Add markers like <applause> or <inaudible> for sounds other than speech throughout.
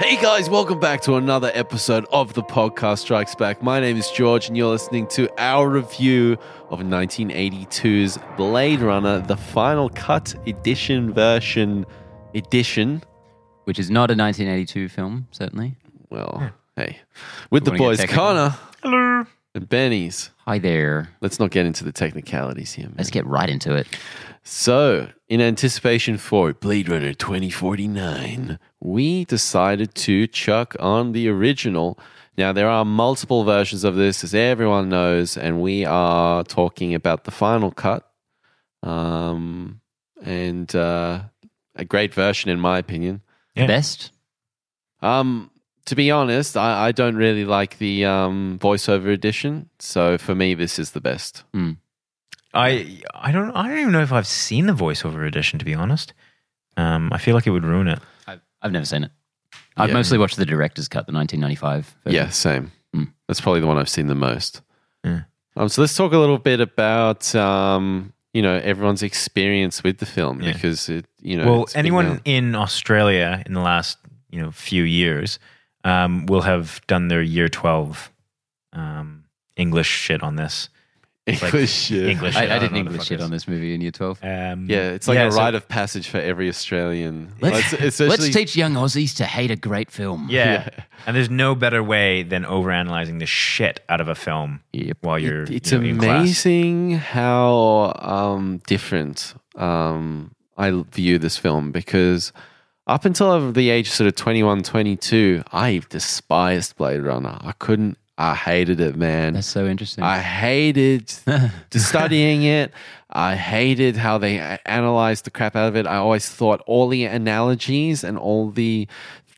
Hey guys, welcome back to another episode of the podcast Strikes Back. My name is George, and you're listening to our review of 1982's Blade Runner, the final cut edition version edition. which is not a 1982 film, certainly. Well, hey, with the wanna get boys technical? Connor, hello, and Benny's. Hi there. Let's not get into the technicalities here, man. Let's get right into it. So, in anticipation for Blade Runner 2049, we decided to chuck on the original. Now, there are multiple versions of this, as everyone knows, and we are talking about the final cut. Um, and uh, a great version, in my opinion. Yeah. Best? Um, to be honest, I, I don't really like the um, voiceover edition. So, for me, this is the best. I I don't I don't even know if I've seen the voiceover edition to be honest. Um, I feel like it would ruin it. I've, I've never seen it. I've Yeah. mostly watched the director's cut, the 1995. version. Yeah, same. Mm. That's probably the one I've seen the most. Yeah. Um, so let's talk a little bit about um, you know everyone's experience with the film Yeah. because it you know well, it's been anyone out- in Australia in the last you know few years um, will have done their year twelve um, English shit on this. Like English shit. English. I, shit I did it, English shit motherfuckers. on this movie in year 12. Um, Yeah, it's like yeah, a so- rite of passage for every Australian. Let's, Like, especially, <laughs> let's teach young Aussies to hate a great film. Yeah. and there's no better way than overanalyzing the shit out of a film Yep. while you're. it's you know, in class. amazing how um, different um, I view this film because up until the age of sort of 21, 22, I despised Blade Runner. I couldn't, I hated it, man. That's so interesting. I hated <laughs> studying it. I hated how they analyzed the crap out of it. I always thought all the analogies and all the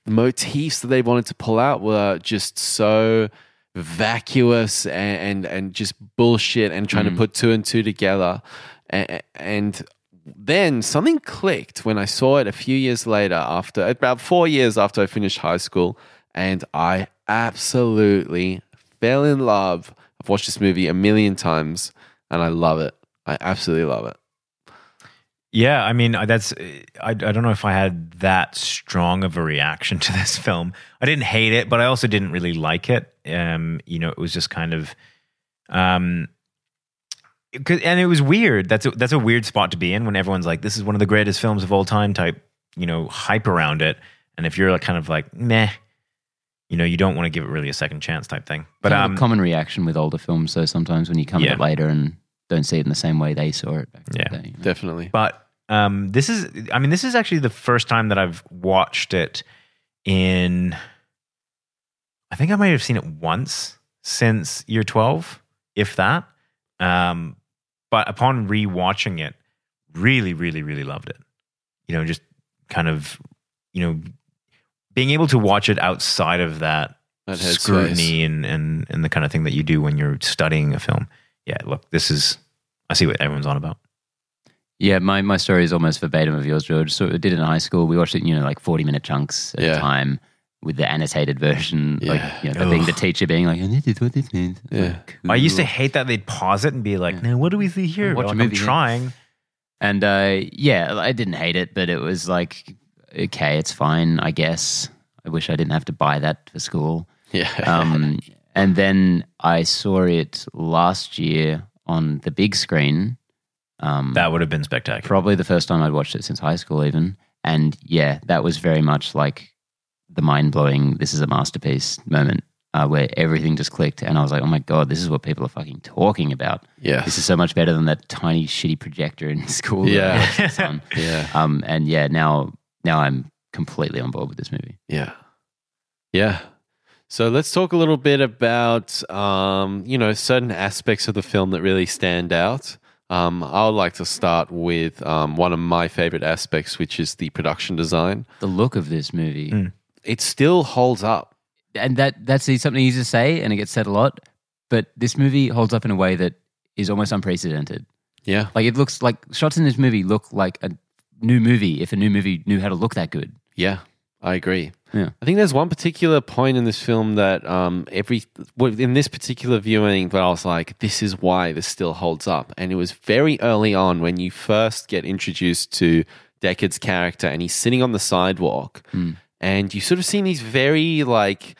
motifs that they wanted to pull out were just so vacuous and and, and just bullshit and trying to mm. put two and two together. And, and then something clicked when I saw it a few years later, after about four years after I finished high school, and I absolutely fell in love. I've watched this movie a million times, and I love it. I absolutely love it. Yeah, I mean that's I, I don't know if I had that strong of a reaction to this film. I didn't hate it, but I also didn't really like it. Um, you know, it was just kind of um and it was weird. That's a, that's a weird spot to be in when everyone's like this is one of the greatest films of all time type, you know, hype around it. And if you're like kind of like meh, you know, you don't want to give it really a second chance type thing. But Kind of um a common reaction with older films, So sometimes when you come Yeah. to it later and don't see it in the same way they saw it back Yeah. the day. you know? Definitely. But um, this is, I mean, this is actually the first time that I've watched it in. I think I might have seen it once since year 12, if that. Um, but upon rewatching it, really, really, really loved it. You know, just kind of, you know, being able to watch it outside of that That scrutiny and, and, and the kind of thing that you do when you're studying a film. Yeah, look, this is, I see what everyone's on about. Yeah, my, my story is almost verbatim of yours, George. So I did it in high school. We watched it, you know, like 40 minute chunks at Yeah. a time with the annotated version. Like, you know, the, being the teacher being like, and this is what this means. Yeah. like, I used to hate that they'd pause it and be like, "Now, what do we see here?" Watch a Like, movie, I'm yeah. trying. And uh, yeah, I didn't hate it, but it was like, okay, it's fine, I guess. I wish I didn't have to buy that for school. Yeah. <laughs> Um, and then I saw it last year on the big screen. Um, That would have been spectacular. probably the first time I'd watched it since high school, even. And yeah, that was very much like the mind blowing, this is a masterpiece moment uh, where everything just clicked. And I was like, oh my God, this is what people are fucking talking about. Yeah, This is so much better than that tiny, shitty projector in <laughs> school. Yeah. watched this on. <laughs> yeah. Um, and yeah, now, now I'm completely on board with this movie. Yeah. Yeah. So let's talk a little bit about, um, you know, certain aspects of the film that really stand out. Um, I would like to start with um, one of my favorite aspects, which is the production design. The look of this movie, Mm. It still holds up. and that that's something easy to say, and it gets said a lot. But this movie holds up in a way that is almost unprecedented. Yeah. Like it looks like shots in this movie look like a new movie if a new movie knew how to look that good. Yeah. I agree. Yeah. I think there's one particular point in this film that um, every in this particular viewing that I was like, this is why this still holds up. And it was very early on when you first get introduced to Deckard's character and he's sitting on the sidewalk and you sort of see these very like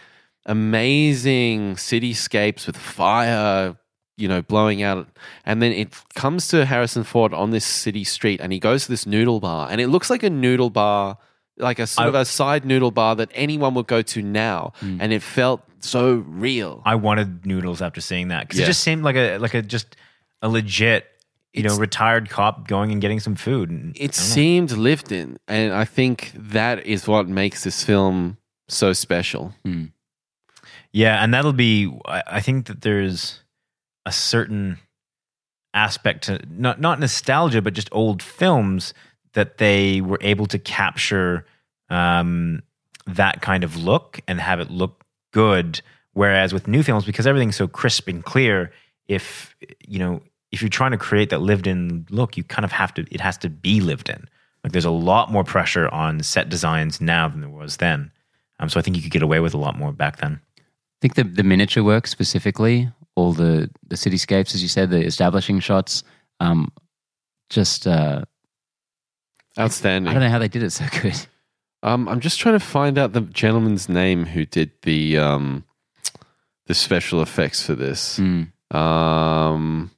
amazing cityscapes with fire you know blowing out and then it comes to harrison ford on this city street and he goes to this noodle bar and it looks like a noodle bar like a sort I- of a side noodle bar that anyone would go to now hmm. and it felt so real I wanted noodles after seeing that because Yeah. it just seemed like a like a just a legit you know retired cop going and getting some food. And it I don't know. seemed lived in and i think that is what makes this film so special hmm. Yeah, and that'll be. I I think that there's a certain aspect to not not nostalgia, but just old films that they were able to capture um, that kind of look and have it look good. Whereas with new films, because everything's so crisp and clear, if you know if you're trying to create that lived in look, you kind of have to. It has to be lived in. Like there's a lot more pressure on set designs now than there was then. Um, so I think you could get away with a lot more back then. I think the, the miniature work specifically, all the, the cityscapes, as you said, the establishing shots, um, just, uh, outstanding I don't know how they did it so good. Um, I'm just trying to find out the gentleman's name who did the um, the special effects for this. Mm. Um,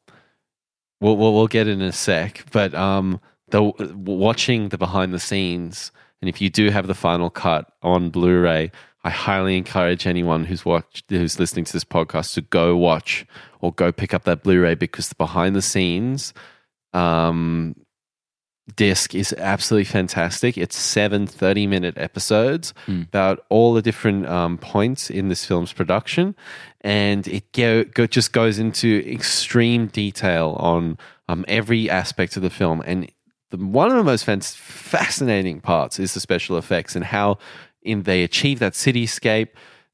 we'll, we'll we'll get in a sec, but um, the watching the behind the scenes, and if you do have the final cut on Blu-ray, I highly encourage anyone who's watched who's listening to this podcast to go watch or go pick up that Blu-ray because the behind the scenes um, disc is absolutely fantastic. It's seven 30 minute episodes Mm. about all the different um, points in this film's production. And it go, go, just goes into extreme detail on um, every aspect of the film. And the, one of the most fan- fascinating parts is the special effects and how in they achieve that cityscape.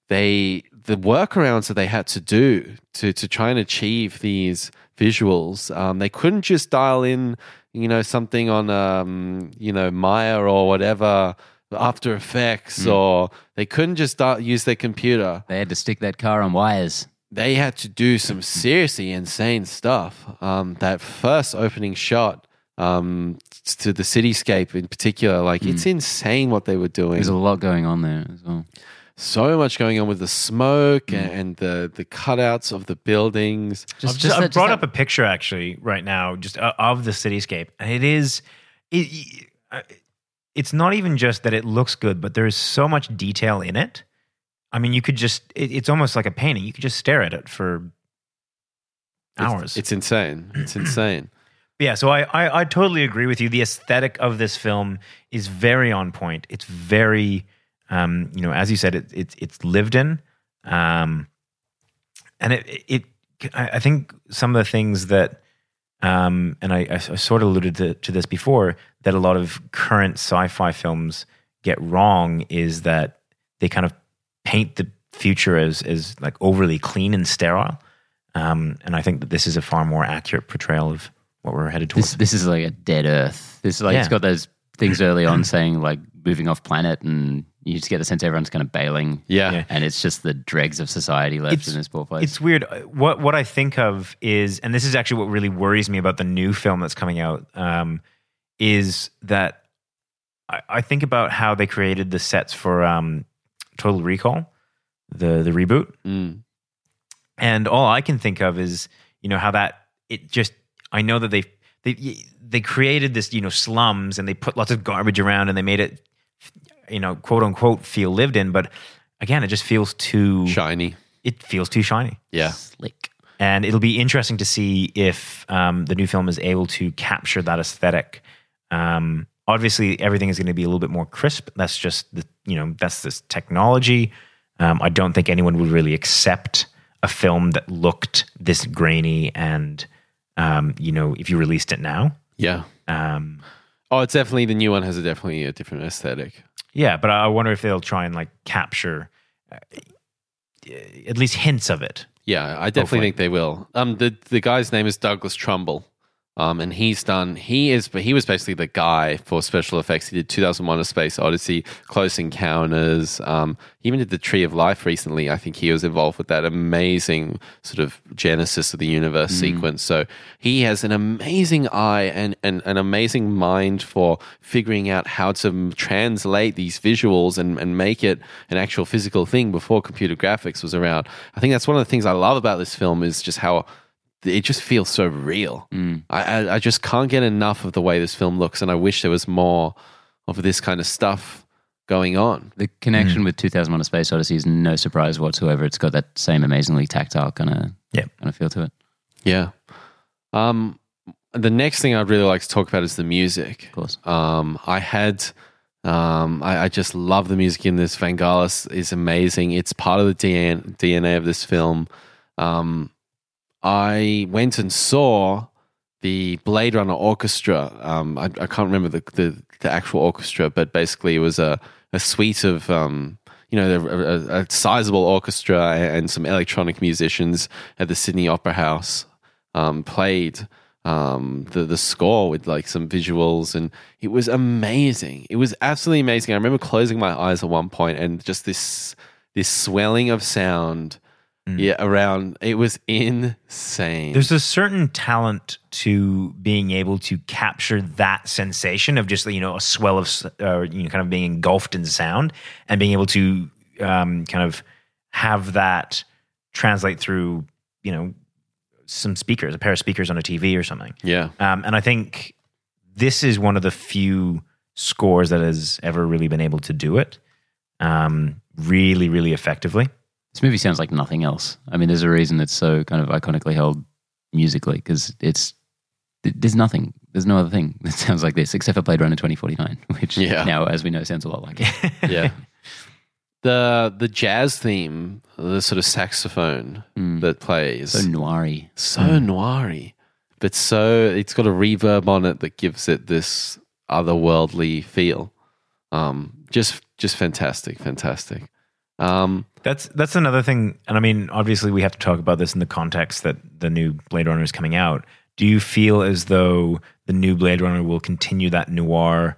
They the workarounds that they had to do to to try and achieve these visuals. Um, they couldn't just dial in, you know, something on um, you know Maya or whatever. After Effects, or they couldn't just start, use their computer They had to stick that car on wires. they had to do some <clears throat> seriously insane stuff. Um, that first opening shot um, to the cityscape in particular, like it's insane what they were doing. There's a lot going on there as well. so much going on with the smoke and, and the the cutouts of the buildings. Just, I've, just I've that- just brought that- up a picture actually right now, just uh, of the cityscape, and it is, it, uh, it's not even just that it looks good, but there is so much detail in it. I mean, you could just, it, it's almost like a painting. You could just stare at it for It's- hours. It's, insane. It's insane. Yeah, so I, I, I totally agree with you. The aesthetic of this film is very on point. It's very, um, you know, as you said, it, it, it's lived in. Um, and it, it, I think some of the things that, um, and I, I sort of alluded to, to this before, that a lot of current sci-fi films get wrong is that they kind of paint the future as as like overly clean and sterile. Um, and I think that this is a far more accurate portrayal of what we're headed towards. This this is like a dead Earth. This is like it's got those things early on saying like moving off planet, and you just get the sense everyone's kind of bailing, Yeah. Yeah. and it's just the dregs of society left It's- in this poor place. It's weird. What what I think of is, and this is actually what really worries me about the new film that's coming out, um, is that I, I think about how they created the sets for um, Total Recall, the the reboot, Mm. and all I can think of is you know how that it just I know that they they they created this you know slums and they put lots of garbage around and they made it you know quote unquote feel lived in, but again it just feels too Shiny. it feels too shiny. Yeah. slick. And it'll be interesting to see if um, the new film is able to capture that aesthetic. Um, obviously, everything is going to be a little bit more crisp. That's just the you know that's this technology. Um, I don't think anyone would really accept a film that looked this grainy and um, you know if you released it now. Yeah. Um, Oh, it's definitely the new one has a definitely a different aesthetic. yeah, but I wonder if they'll try and like capture uh, at least hints of it. Yeah, I definitely Hopefully. think they will. Um, the the guy's name is Douglas Trumbull. Um, and he's done. He is, but he was basically the guy for special effects. He did 2001: A Space Odyssey, Close Encounters. Um, he even did the Tree of Life recently. I think he was involved with that amazing sort of genesis of the universe sequence. So he has an amazing eye and, and an amazing mind for figuring out how to translate these visuals and, and make it an actual physical thing before computer graphics was around. I think that's one of the things I love about this film is just how it just feels so real. I, I, I just can't get enough of the way this film looks, and I wish there was more of this kind of stuff going on. The connection with 2001: A Space Odyssey is no surprise whatsoever. It's got that same amazingly tactile kind of Yep. kind of feel to it. Yeah. Um, the next thing I'd really like to talk about is the music. Of course. Um, I had, um, I, I just love the music in this. Vangelis is amazing. It's part of the DNA, DNA of this film. Um, I went and saw the Blade Runner Orchestra. Um, I, I can't remember the, the, the actual orchestra, but basically it was a, a suite of, um, you know, a, a, a sizable orchestra and some electronic musicians at the Sydney Opera House um, played um, the the score with like some visuals, and it was amazing. It was absolutely amazing. I remember closing my eyes at one point and just this this swelling of sound, yeah, around. It was insane. There's a certain talent to being able to capture that sensation of just you know a swell of uh, you know kind of being engulfed in sound and being able to um, kind of have that translate through you know some speakers, a pair of speakers on a TV or something. yeah, Um, and I think this is one of the few scores that has ever really been able to do it um, really, really effectively. This movie sounds like nothing else. I mean, there's a reason it's so kind of iconically held musically because it's there's nothing, there's no other thing that <laughs> sounds like this except for Blade Runner 2049, <laughs> which Yeah. now, as we know, sounds a lot like it. <laughs> yeah. the the jazz theme, the sort of saxophone that plays, so noiry. so noiry, but so it's got a reverb on it that gives it this otherworldly feel. Um, just just fantastic, fantastic. Um, That's that's another thing, and I mean, obviously, we have to talk about this in the context that the new Blade Runner is coming out. Do you feel as though the new Blade Runner will continue that noir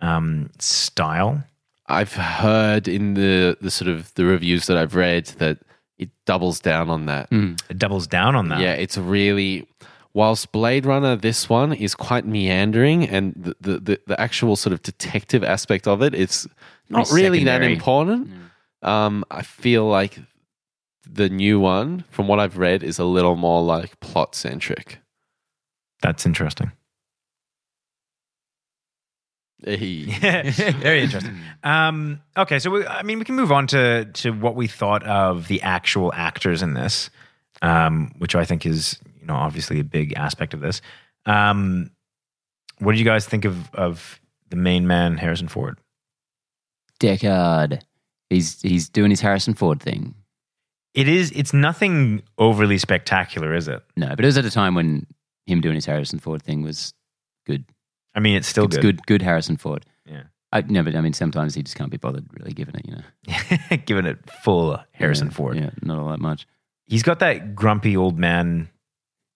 um, style? I've heard in the the sort of the reviews that I've read that it doubles down on that. It doubles down on that. Yeah, it's really whilst Blade Runner, this one is quite meandering, and the the, the, the actual sort of detective aspect of it, it's not Pretty really that secondary. important. Um, I feel like the new one, from what I've read, is a little more like plot centric. That's interesting. <laughs> Very interesting. Um, okay, so we, I mean, we can move on to to what we thought of the actual actors in this, um, which I think is you know obviously a big aspect of this. Um, what did you guys think of of the main man, Harrison Ford? Deckard. He's he's doing his Harrison Ford thing. It is. It's nothing overly spectacular, is it? No, but it was at a time when him doing his Harrison Ford thing was good. I mean, it's still it's good. good. good, Harrison Ford. Yeah. I, no, but I mean, sometimes he just can't be bothered really giving it. You know, <laughs> Giving it full Harrison Yeah, Ford. Yeah, not all that much. He's got that grumpy old man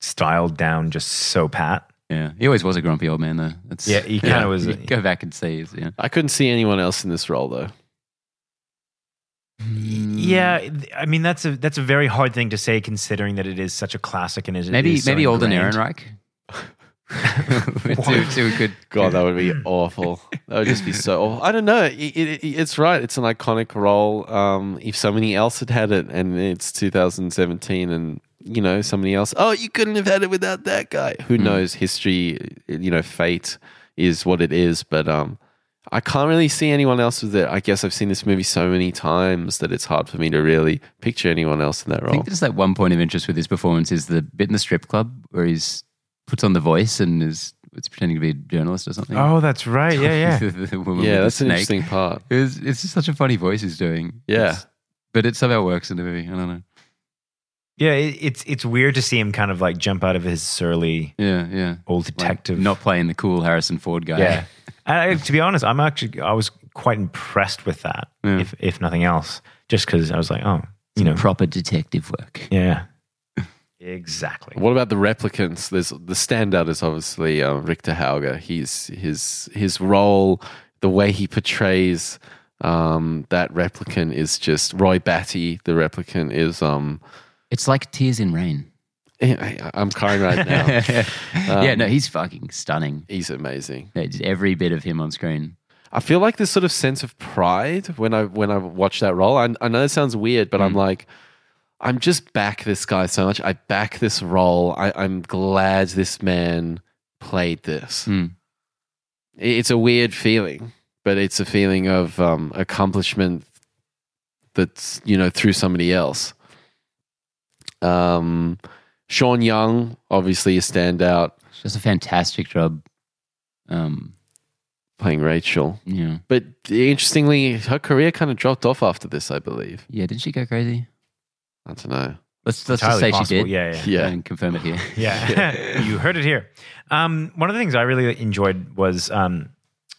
style down, just so pat. Yeah, he always was a grumpy old man though. That's, Yeah, he <laughs> kinda was a- go back and see. Yeah, I couldn't see anyone else in this role though. Yeah, I mean that's a that's a very hard thing to say considering that it is such a classic and is it maybe is so maybe Alden ingrained. Ehrenreich. <laughs> <laughs> too, too good. <laughs> God, that would be <clears throat> awful. That would just be so awful. I don't know. It, it, it's right. It's an iconic role. Um, if somebody else had had it and it's 2017 and, you know, somebody else, oh, you couldn't have had it without that guy. Who knows? History, you know, fate is what it is. But um, I can't really see anyone else with it. I guess I've seen this movie so many times that it's hard for me to really picture anyone else in that role. I think there's like one point of interest with his performance is the bit in the strip club where he's puts on the voice and is it's pretending to be a journalist or something. Oh, that's right. Yeah, yeah. <laughs> The woman Yeah, with the that's an interesting part. It was, it's just such a funny voice he's doing. Yeah. It's- but it somehow works in the movie. I don't know. yeah, it, it's it's weird to see him kind of like jump out of his surly Yeah, yeah. old Like, detective. not playing the cool Harrison Ford guy. yeah. <laughs> And I, to be honest, I'm actually I was quite impressed with that. Yeah. If if nothing else, just because I was like, oh, you know, proper detective work. yeah. <laughs> Exactly. What about the replicants? There's the standout is obviously uh, Rutger Hauer. He's his his role, the way he portrays um, that replicant is just Roy Batty. The replicant is um, It's like Tears in Rain. I, I'm crying right now. <laughs> yeah, no, he's fucking stunning. He's amazing. Yeah, every bit of him on screen. I feel like this sort of sense of pride when I when I watch that role. I, I know it sounds weird, but I'm like, I'm just back this guy so much. I back this role. I, I'm glad this man played this. Hmm. It's a weird feeling, but it's a feeling of um, accomplishment that's you know through somebody else. Um, Sean Young, obviously a standout, It's just a fantastic job. Um, playing Rachel. yeah, But interestingly, her career kind of dropped off after this, I believe. yeah. Didn't she go crazy? I don't know. Let's let's Entirely just say possible. she did. Yeah, yeah. Yeah. and confirm it here. <laughs> Yeah, <laughs> you heard it here. Um, one of the things I really enjoyed was um,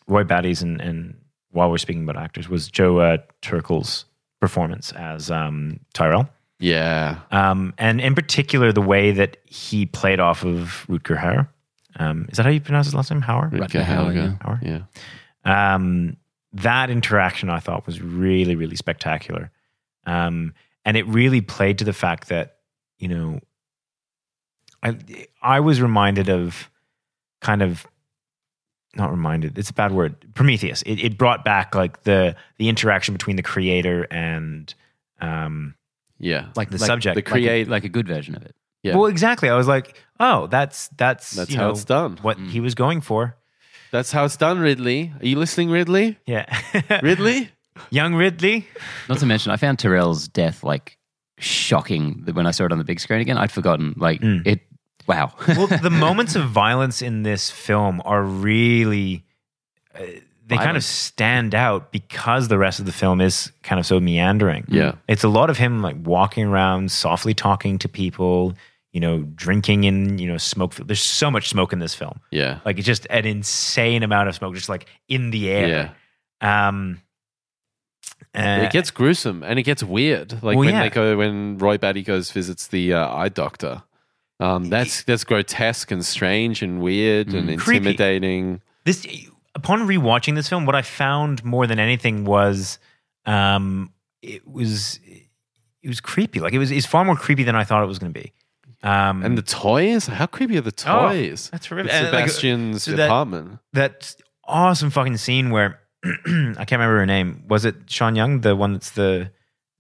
Roy Batty's, and, and while we're speaking about actors, was Joe uh, Turkel's performance as um, Tyrell, Yeah. um, and in particular the way that he played off of Rutger Hauer. Um, is that how you pronounce his last name? Hauer. Rutger Hauer, Hauer. yeah. Yeah. Um, that interaction I thought was really, really spectacular. Um, and it really played to the fact that, you know, I, I was reminded of kind of, not reminded, it's a bad word, Prometheus. It, it brought back like the, the interaction between the creator and, um, Yeah. like the like subject. the Like a, Create- like a good version of it. Yeah. Well, exactly. I was like, oh, that's, that's, That's you how know, it's done. what he was going for. That's how it's done, Ridley. Are you listening, Ridley? Yeah. <laughs> Ridley? Young Ridley. Not to mention, I found Tyrell's death like shocking when I saw it on the big screen again. I'd forgotten. Like Mm. it. Wow. well, the <laughs> moments of violence in this film are really uh, they kind of stand out because the rest of the film is kind of so meandering. Yeah. It's a lot of him like walking around, softly talking to people, you know, drinking in, you know, smoke. There's so much smoke in this film. Yeah. Like it's just an insane amount of smoke, just like in the air. Yeah. Um, uh, it gets gruesome and it gets weird. Like Well, when yeah. they go when Roy Batty goes visits the uh, eye doctor. Um, that's that's grotesque and strange and weird and Mm. Creepy. intimidating. this upon rewatching this film what i found more than anything was um it was it was creepy like it was it's far more creepy than i thought it was going to be um And the toys? How creepy are the Oh, toys? that's In horrific. And, like, Sebastian's so that- apartment. that awesome fucking scene where <clears throat> i can't remember her name was it sean young the one that's the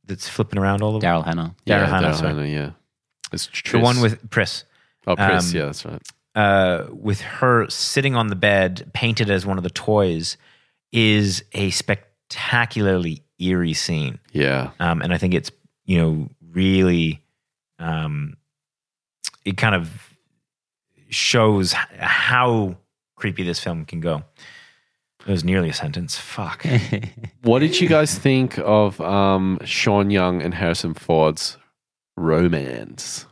that's flipping around all the Daryl Hannah. Daryl yeah, Hannah, Hannah, yeah. It's true. the one with pris Oh, Pris, um, yeah, that's right. Uh, with her sitting on the bed, painted as one of the toys, is a spectacularly eerie scene. Yeah. um, and I think it's you know really um, it kind of shows how creepy this film can go. It was nearly a sentence. Fuck. <laughs> What did you guys think of um, Sean Young and Harrison Ford's romance?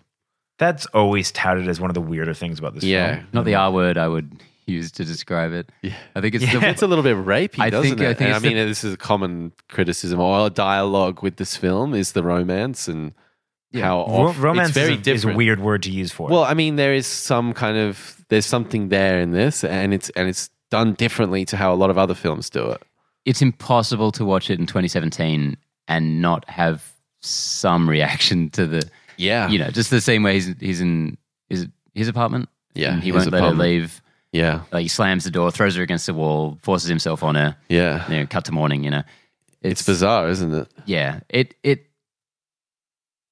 That's always touted as one of the weirder things about this Yeah. film. Not the mm-hmm. R word I would use to describe it. Yeah. I think it's Yeah. the, It's a little bit rapey, I doesn't think- it? I think And I it's the- mean, this is a common criticism or dialogue with this film is the romance and how Ro- off, romance it's very is, a, different. is a weird word to use for it. Well, I mean, there is some kind of there's something there in this, and it's and it's done differently to how a lot of other films do it. it's impossible to watch it in 2017 and not have some reaction to the Yeah, you know just the same way he's, he's in his his apartment. Yeah, And he won't let her apartment. leave. yeah, Like he slams the door, throws her against the wall, forces himself on her. yeah. You know, cut to morning. You know, It's bizarre, isn't it? Yeah, it it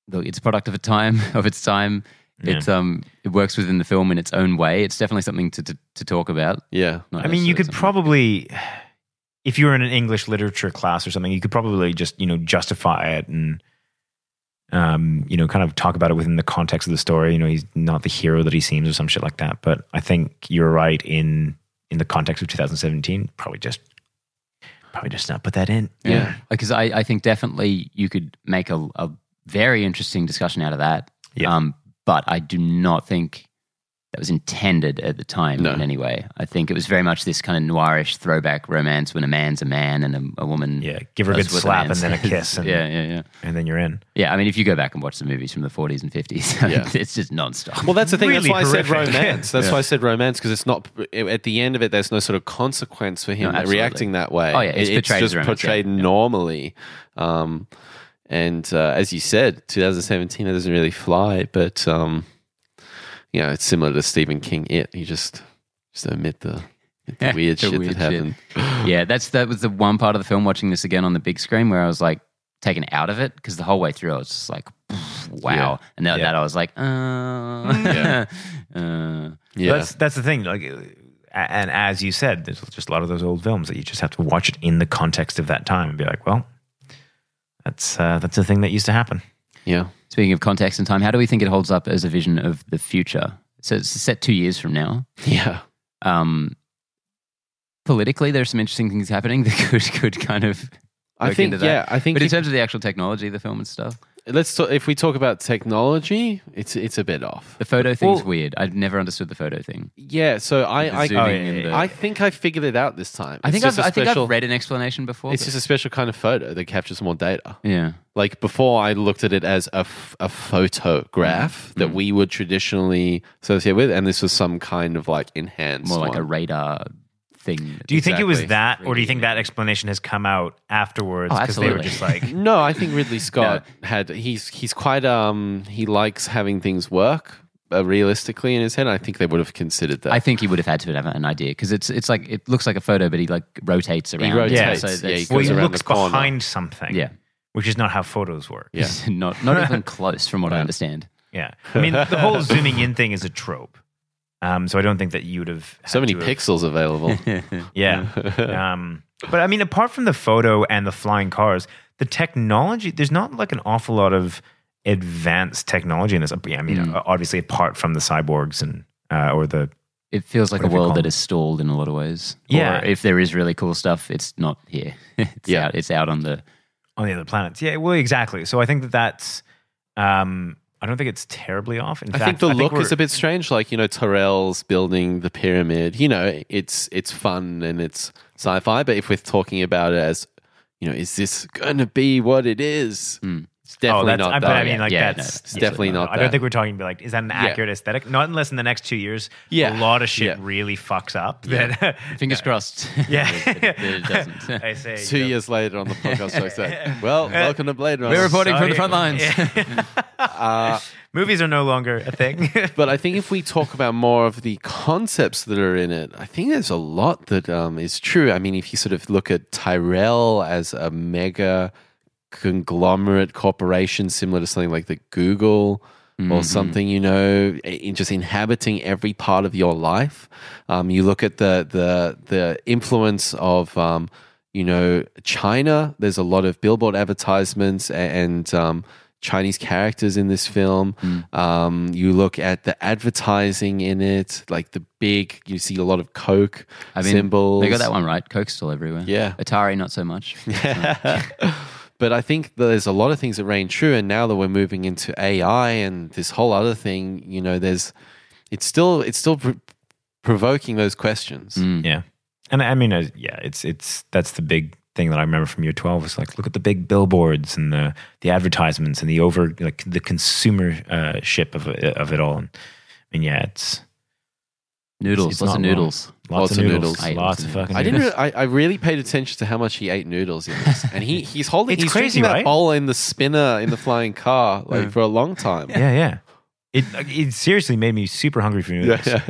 look, it's a product of a time <laughs> of its time. It's um it works within the film in its own way. It's definitely something to to, to talk about. Yeah, not I mean, you necessarily could something- probably, if you were in an English literature class or something, you could probably just you know justify it and, um, you know, kind of talk about it within the context of the story. You know, he's not the hero that he seems or some shit like that. But I think you're right in in the context of 2017. Probably just, probably just not put that in. Yeah. because I, I think definitely you could make a, a very interesting discussion out of that. Yeah. Um, but I do not think that was intended at the time No. in any way. I think it was very much this kind of noirish throwback romance when a man's a man and a, a woman. Yeah, give her a good slap man and then a kiss and- yeah, yeah, yeah. and then you're in. Yeah, I mean, if you go back and watch the movies from the 40s and 50s, <laughs> Yeah. it's just nonstop. Well, that's the thing. Really that's why I said romance. That's Yeah. why I said romance because it's not at the end of it. There's no sort of consequence for him No, reacting that way. Oh, yeah, it's It- portrayed just romance, portrayed yeah. Yeah. normally. Um, and uh, as you said, 2017 it doesn't really fly, but um, you know, it's similar to Stephen King. It you just just omit the, <laughs> the weird The shit weird that shit. happened. yeah, that's that was the one part of the film watching this again on the big screen where I was like taken out of it because the whole way through I was just like, wow. Yeah. And then Yeah. that I was like, uh, Yeah. <laughs> uh, Yeah, That's that's the thing. Like, and as you said, there's just a lot of those old films that you just have to watch it in the context of that time and be like, well, that's uh, that's a thing that used to happen. Yeah. Speaking of context and time, how do we think it holds up as a vision of the future? So it's set two years from now. Yeah. Um, politically, there's some interesting things happening <laughs> that could could kind of. I think into that. yeah, I think But in terms of the actual technology the film and stuff, let's talk, if we talk about technology, it's it's a bit off. the photo thing's Well- weird. I've never understood the photo thing. Yeah, so The I I, zooming yeah, and yeah, the- I think I figured it out this time. I think I've, just a I think special- I've read an explanation before. It's but- just a special kind of photo that captures more data. yeah. Like before, I looked at it as a, f- a photograph Mm. that we would traditionally associate with, and this was some kind of like enhanced, more like a one. radar thing. Do you think it was Exactly. that, or do you think that explanation has come out afterwards Oh, because they were just like, <laughs> No, I think Ridley <laughs> Scott had he's he's quite um he likes having things work uh, realistically in his head. I think they would have considered that. I think he would have had to have an idea because it's it's like it looks like a photo, but he like rotates around. rotates, So yeah, he well, he looks behind something, yeah. which is not how photos work. Yeah. <laughs> not not even close from what I understand. Yeah, I mean, the whole zooming in thing is a trope. Um, so I don't think that you would have so many to have- pixels available. <laughs> Yeah. um, but I mean, apart from the photo and the flying cars, the technology, there's not like an awful lot of advanced technology in this. I mean, Mm. obviously, apart from the cyborgs and, uh, or the, It feels like a world call that them. is stalled in a lot of ways. Yeah. Or if there is really cool stuff, it's not here. <laughs> it's Yeah. out. It's out on the. on the other planets. Yeah, well, exactly. So I think that that's, um, I don't think it's terribly off. In I fact, think the look we're- is a bit strange. Like you know, Tyrell's building the pyramid. You know, it's it's fun and it's sci-fi. But if we're talking about it as, you know, is this going to be what it is? Hmm. It's Oh, definitely that's, not I, that. but I mean, like Yeah, that's no, it's definitely not. I don't think we're talking about like, is that an Yeah. accurate aesthetic? Not unless in the next two years, Yeah. a lot of shit Yeah. really fucks up. Yeah. That, <laughs> Fingers crossed. <laughs> yeah, <laughs> that it, it doesn't. I say Two years later on the podcast, I said, "Well, welcome to Blade Runner." We're reporting from the front lines. Uh, Movies are no longer a thing. but I think if we talk about more of the concepts that are in it, I think there's a lot that um, is true. I mean, if you sort of look at Tyrell as a mega conglomerate corporation, similar to something like the Google or something, you know, in just inhabiting every part of your life. Um, you look at the the the influence of um, you know China. There's a lot of billboard advertisements a- and um, Chinese characters in this film. Um, you look at the advertising in it, like the big. You see a lot of Coke I mean, symbols. they got that one right. Coke's still everywhere. Yeah. Atari, not so much. <laughs> but I think there's a lot of things that reign true, and now that we're moving into AI and this whole other thing, you know, there's it's still it's still pr- provoking those questions. Mm. yeah, and I mean, uh, yeah, it's it's that's the big thing that I remember from year twelve was like, look at the big billboards and the the advertisements and the over like the consumer uh, ship of it- of it all. And I mean, yeah, it's Noodles, It's lots of noodles. lots, Lots of of noodles, noodles. I ate lots lots of of fucking. I didn't. noodles. I, I really paid attention to how much he ate noodles in this, and he he's holding. It's he's crazy, drinking that right? bowl in the spinner in the flying car <laughs> like Yeah. for a long time. yeah, yeah. It it seriously made me super hungry for noodles. Yeah.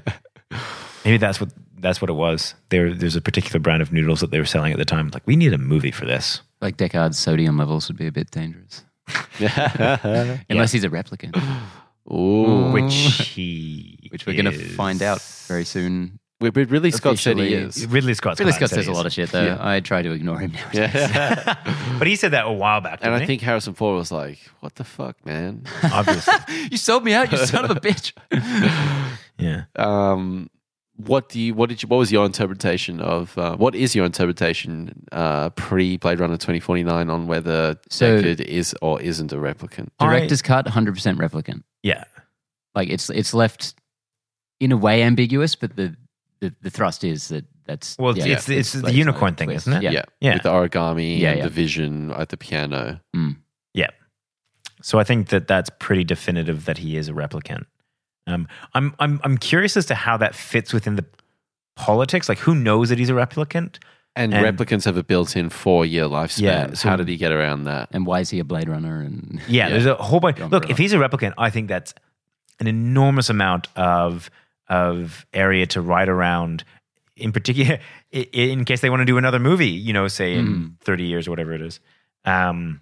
<laughs> Maybe that's what that's what it was. There, there's a particular brand of noodles that they were selling at the time. Like, we need a movie for this. Like Deckard's sodium levels would be a bit dangerous. <laughs> Unless he's a replicant, Ooh, Which he, which we're going to find out very soon. Wait, but Ridley Scott said he is. Ridley Scott's Ridley Scott says a lot of shit, though. Yeah. I try to ignore him now. <laughs> Yeah. but he said that a while back. and I didn't think Harrison Ford was like, "What the fuck, man." <laughs> obviously, <laughs> you sold me out, you son of a bitch. yeah. um, what do you? What did you? What was your interpretation of? Uh, what is your interpretation uh, pre Blade Runner twenty forty nine on whether So- Deckard is or isn't a replicant? I- Director's cut, 100% replicant. Yeah. Like it's it's left in a way ambiguous, but the the, the thrust is that that's Well, yeah, it's it's the unicorn thing, twist. isn't it? Yeah. Yeah. Yeah. With the origami Yeah, and yeah. the vision at the piano. Mm. Yeah. So I think that that's pretty definitive that he is a replicant. Um, I'm I'm I'm curious as to how that fits within the politics. Like, who knows that he's a replicant? And, And- replicants have a built-in four-year lifespan. Yeah, so- How did he get around that? And why is he a Blade Runner? And Yeah, Yeah. there's a whole bunch. Look, if he's a replicant, I think that's an enormous amount of of area to ride around. In particular, <laughs> in case they want to do another movie, you know, say in Mm. 30 years or whatever it is. Um,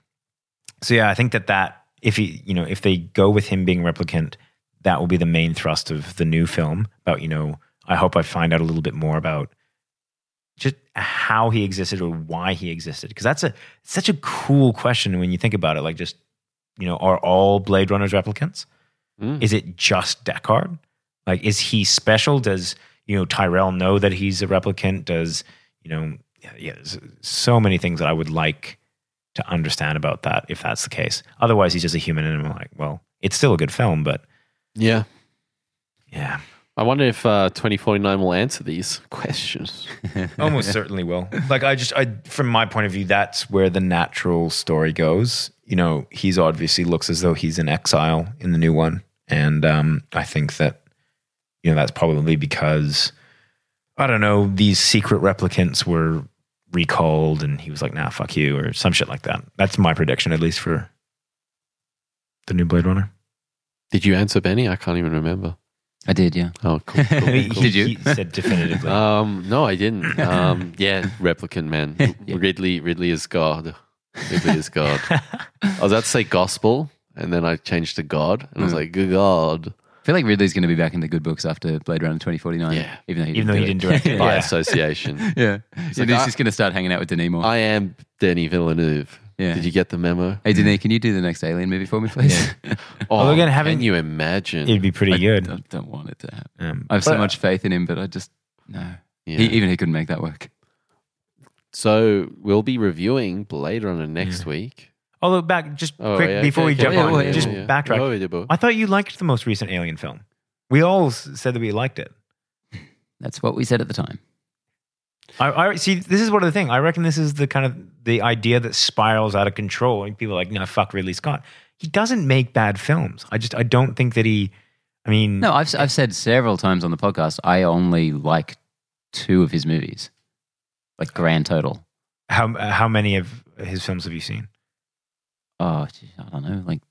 so yeah, I think that that if he, you know, if they go with him being replicant, that will be the main thrust of the new film. About you know, I hope I find out a little bit more about just how he existed or why he existed, because that's a such a cool question when you think about it. Like, just you know, are all Blade Runners replicants? Mm. Is it just Deckard? Like, is he special? Does you know Tyrell know that he's a replicant? Does you know? Yeah, yeah there's so many things that I would like to understand about that if that's the case. Otherwise, he's just a human, and I'm like, well, it's still a good film, but Yeah. yeah, I wonder if uh, 2049 will answer these <laughs> questions. <laughs> almost certainly will. Like, I just, I from my point of view, that's where the natural story goes. You know, he's obviously looks as though he's in exile in the new one, and um, I think that you know that's probably because I don't know these secret replicants were recalled, and he was like, "Nah, fuck you," or some shit like that. That's my prediction, at least for the new Blade Runner. Did you answer Benny? I can't even remember. I did, yeah. Oh, cool. cool, cool. <laughs> Did you? He said definitively. Um, no, I didn't. <laughs> Um, yeah, replicant man. <laughs> Yeah. Ridley, Ridley is God. Ridley is God. I was about to say gospel, and then I changed to God, and I was Mm. like, good God. I feel like Ridley's going to be back in the good books after Blade Runner 2049. Yeah. Even though he Even though he do didn't direct it. <laughs> By association. <laughs> Yeah. So like, he's I- just going to start hanging out with Denis more. I am Denis Villeneuve. Yeah. Did you get the memo? hey, Denis, can you do the next Alien movie for me, please? <laughs> Oh, Although again, can having- you imagine? It'd be pretty I good. don't, don't want it to happen. Um, I have so much faith in him, but I just, no. Yeah. He, even he couldn't make that work. so we'll be reviewing Blade Runner next week. Although back just Oh, quick yeah, before okay, we okay, jump yeah, on, yeah, yeah, just yeah. backtrack. Oh, yeah, I thought you liked the most recent Alien film. We all said that we liked it. That's what we said at the time. I, I see. This is one of the thing. I reckon this is the kind of the idea that spirals out of control, and people are like, "No, fuck Ridley Scott." He doesn't make bad films. I just I don't think that he. I mean, No, I've, I've said several times on the podcast, I only like two of his movies, like grand total. how how many of his films have you seen? Oh, I don't know, like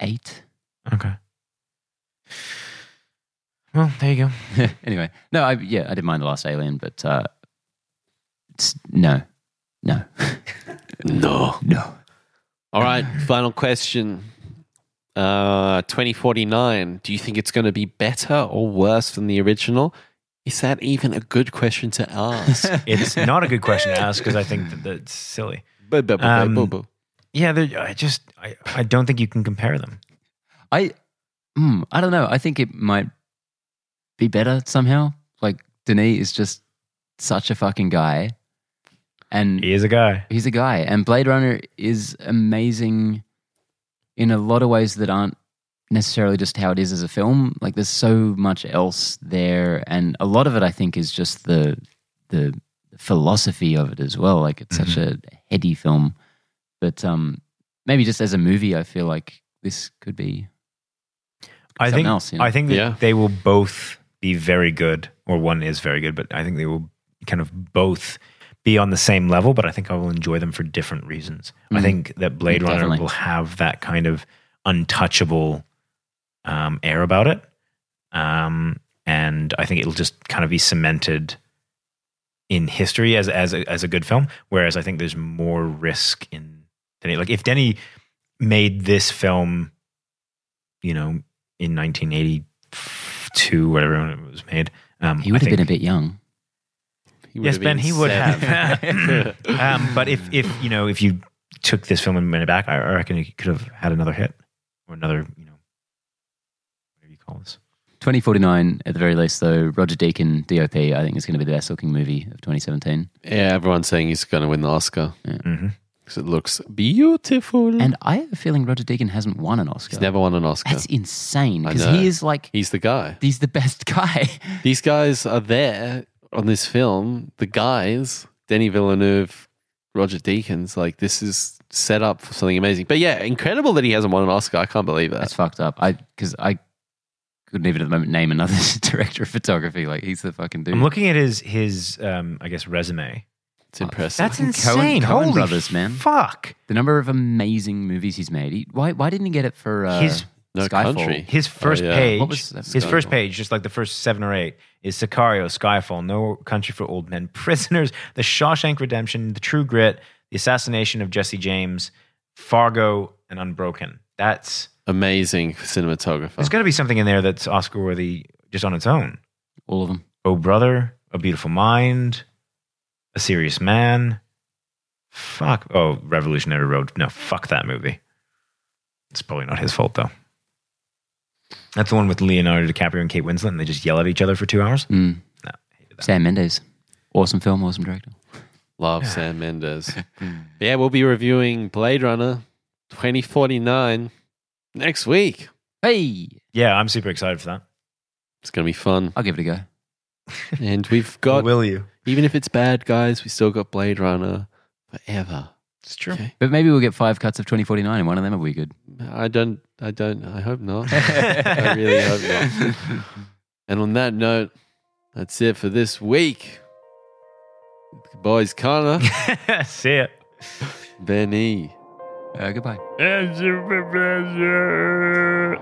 eight. Okay. Well, there you go. <laughs> anyway, no, I yeah, I didn't mind the last Alien, but uh, it's, no, no, <laughs> No. no. All right, final question. Uh, 2049. Do you think it's going to be better or worse than the original? Is that even a good question to ask? <laughs> It's not a good question to ask because I think that that's silly. But- but- but- Um, but- but- Yeah, I just I, I don't think you can compare them. I, mm, I don't know. I think it might be better somehow. Like Denis is just such a fucking guy, and He is a guy. he's a guy. And Blade Runner is amazing in a lot of ways that aren't necessarily just how it is as a film. Like there's so much else there, and a lot of it I think is just the the philosophy of it as well. Like it's such a heady film, but um, maybe just as a movie, I feel like this could be. I think else, you know? I think that Yeah. they will both be very good, or one is very good, but I think they will kind of both be on the same level. But I think I will enjoy them for different reasons. I Mhm. think that Blade Runner Definitely. will have that kind of untouchable um, air about it, um, and I think it'll just kind of be cemented in history as as a, as a good film. Whereas I think there's more risk in Denny. Like if Denny made this film, you know, in 1982, whatever when it was made, um, He would I have been a bit young. He would Yes, have Ben, been he would seven. have. <laughs> um, but if if you know if you took this film and went it back, I reckon he could have had another hit or another, you know, whatever you call this. 2049 at the very least, though. Roger Deakin, DOP, I think is going to be the best looking movie of 2017. yeah, everyone's saying he's going to win the Oscar. hmm because it looks beautiful. And I have a feeling Roger Deakin hasn't won an Oscar. he's never won an Oscar. That's insane I because know. he is like he's the guy. he's the best <laughs> guy. These guys are there on this film. The guys, Denny Villeneuve, Roger Deakins, like this is set up for something amazing. But yeah, incredible that he hasn't won an Oscar. I can't believe it. That's fucked up. I because I couldn't even at the moment name another <laughs> director of photography. Like he's the fucking dude. I'm looking at his his um, I guess resume. It's impressive. That's insane. Coen- Coen Holy brothers, man. Fuck. the number of amazing movies he's made. He, why why didn't he get it for uh, His- No Skyfall? Country. His first yeah. page, What was that? his first page, just like the first seven or eight, is Sicario, Skyfall, No Country for Old Men, <laughs> Prisoners, The Shawshank Redemption, The True Grit, The Assassination of Jesse James, Fargo, and Unbroken. That's amazing cinematographer. there's got to be something in there that's Oscar worthy just on its own. All of them. Oh Brother, A Beautiful Mind, A Serious Man. Fuck. Oh, Revolutionary Road. No, fuck that movie. It's probably not his fault though. That's the one with Leonardo DiCaprio and Kate Winslet, and they just yell at each other for two hours. Mm. No, hated that. Sam Mendes, awesome film, awesome director. Love Sam Mendes. <laughs> yeah, we'll be reviewing Blade Runner 2049 next week. Hey, Yeah, I'm super excited for that. It's going to be fun. I'll give it a go. And we've got, will you? Even if it's bad, guys, we still got Blade Runner forever. It's true. Okay. But maybe we'll get five cuts of 2049 and one of them will be good. I don't, I don't, I hope not. <laughs> I really hope not. And on that note, that's it for this week. Boys, Connor, <laughs> See it. Benny. Uh, goodbye. And super pleasure.